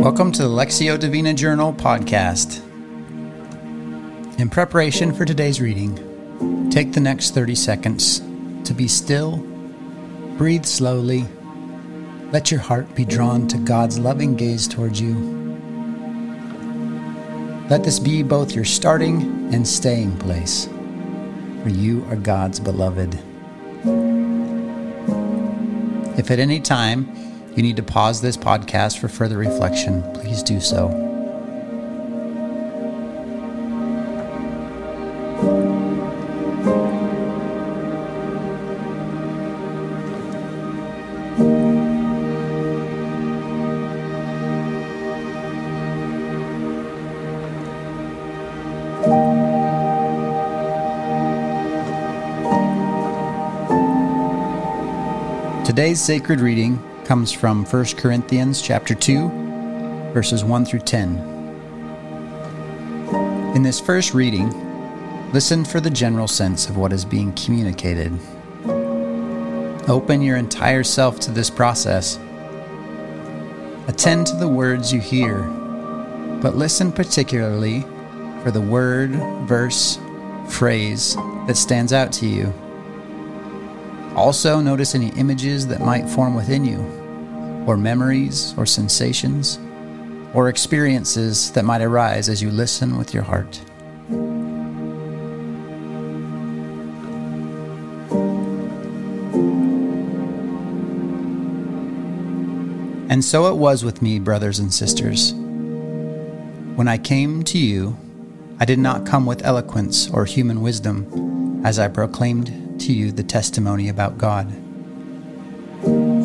Welcome to the Lectio Divina Journal podcast. In preparation for today's reading, take the next 30 seconds to be still, breathe slowly, let your heart be drawn to God's loving gaze towards you. Let this be both your starting and staying place, for you are God's beloved. If at any time you need to pause this podcast for further reflection, please do so. Today's sacred reading comes from 1 Corinthians chapter 2, verses 1 through 10. In this first reading, listen for the general sense of what is being communicated. Open your entire self to this process. Attend to the words you hear, but listen particularly for the word, verse, phrase that stands out to you. Also, notice any images that might form within you or memories or sensations or experiences that might arise as you listen with your heart. And so it was with me, brothers and sisters. When I came to you, I did not come with eloquence or human wisdom as I proclaimed to you the testimony about God.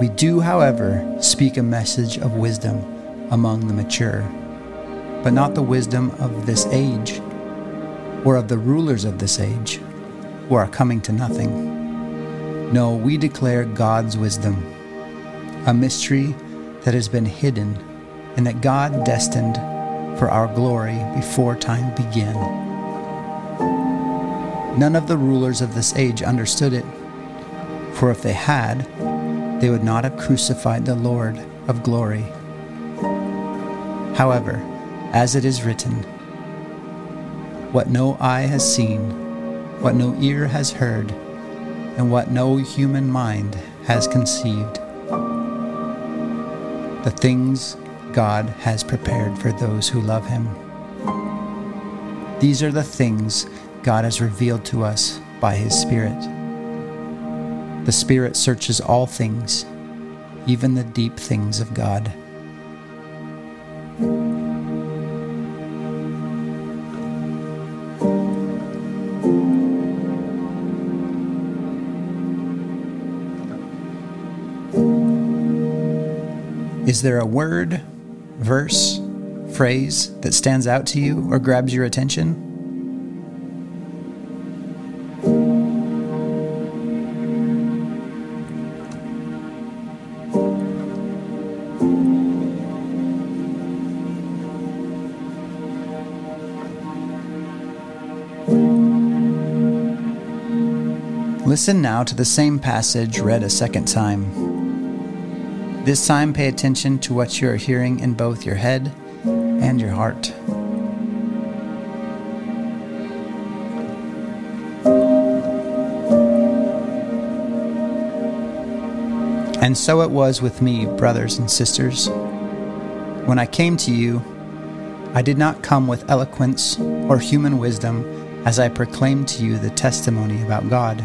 We do, however, speak a message of wisdom among the mature, but not the wisdom of this age, or of the rulers of this age, who are coming to nothing. No, we declare God's wisdom, a mystery that has been hidden and that God destined for our glory before time began. None of the rulers of this age understood it, for if they had, they would not have crucified the Lord of glory. However, as it is written, what no eye has seen, what no ear has heard, and what no human mind has conceived, the things God has prepared for those who love Him. These are the things God has revealed to us by His Spirit. The Spirit searches all things, even the deep things of God. Is there a word, verse, phrase that stands out to you or grabs your attention? Listen now to the same passage read a second time. This time, pay attention to what you are hearing in both your head and your heart. And so it was with me, brothers and sisters. When I came to you, I did not come with eloquence or human wisdom as I proclaimed to you the testimony about God.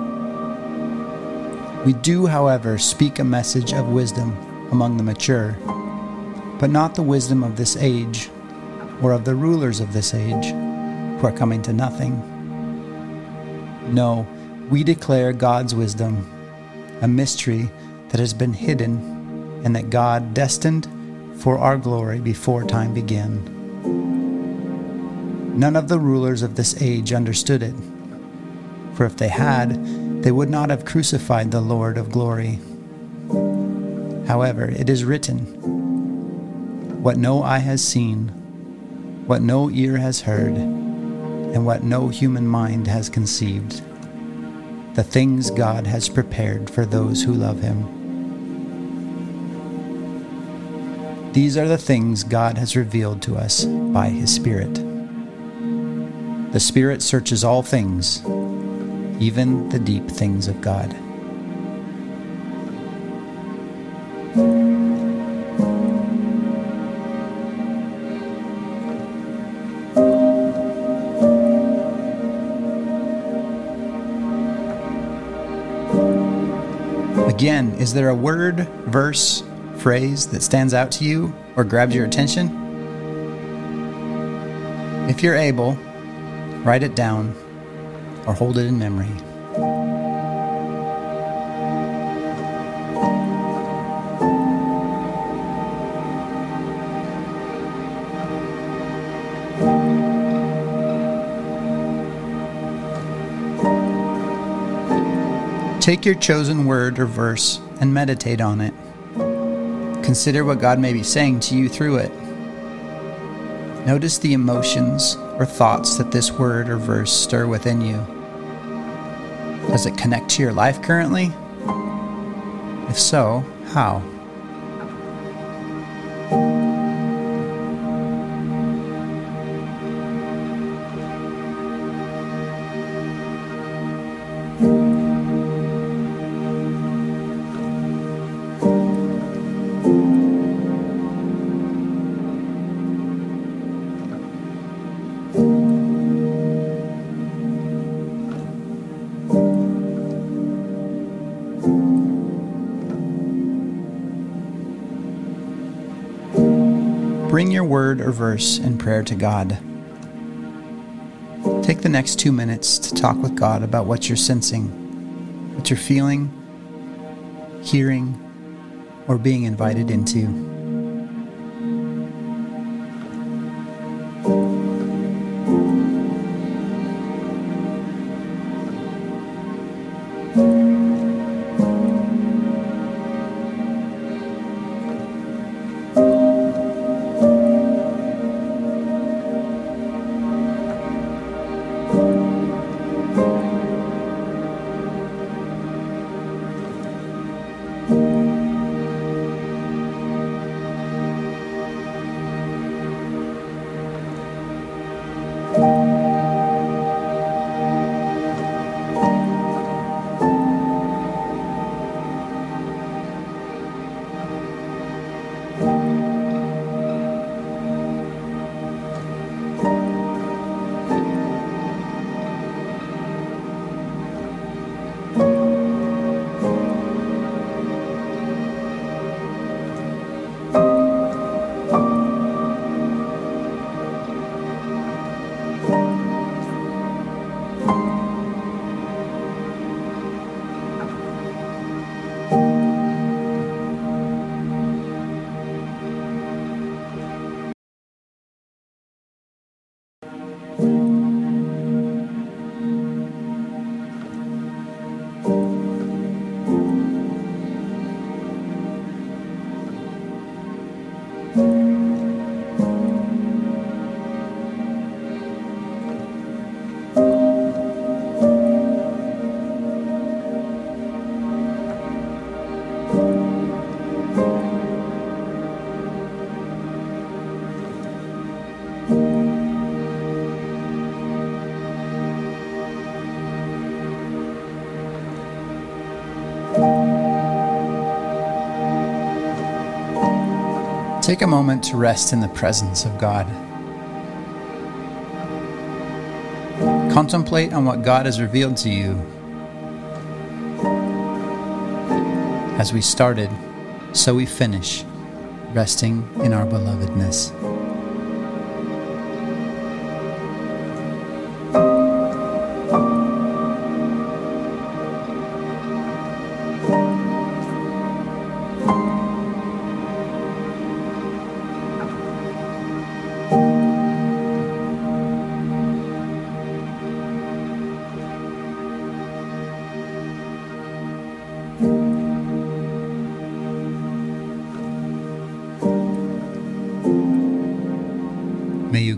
We do, however, speak a message of wisdom among the mature, but not the wisdom of this age or of the rulers of this age who are coming to nothing. No, we declare God's wisdom, a mystery that has been hidden and that God destined for our glory before time began. None of the rulers of this age understood it, for if they had, they would not have crucified the Lord of glory. However, it is written, What no eye has seen, what no ear has heard, and what no human mind has conceived, the things God has prepared for those who love Him. These are the things God has revealed to us by His Spirit. The Spirit searches all things, even the deep things of God. Again, is there a word, verse, phrase that stands out to you or grabs your attention? If you're able, write it down or hold it in memory. Take your chosen word or verse and meditate on it. Consider what God may be saying to you through it. Notice the emotions or thoughts that this word or verse stir within you. Does it connect to your life currently? If so, how? Bring your word or verse in prayer to God. Take the next two minutes to talk with God about what you're sensing, what you're feeling, hearing, or being invited into. Take a moment to rest in the presence of God. Contemplate on what God has revealed to you. As we started, so we finish, resting in our belovedness.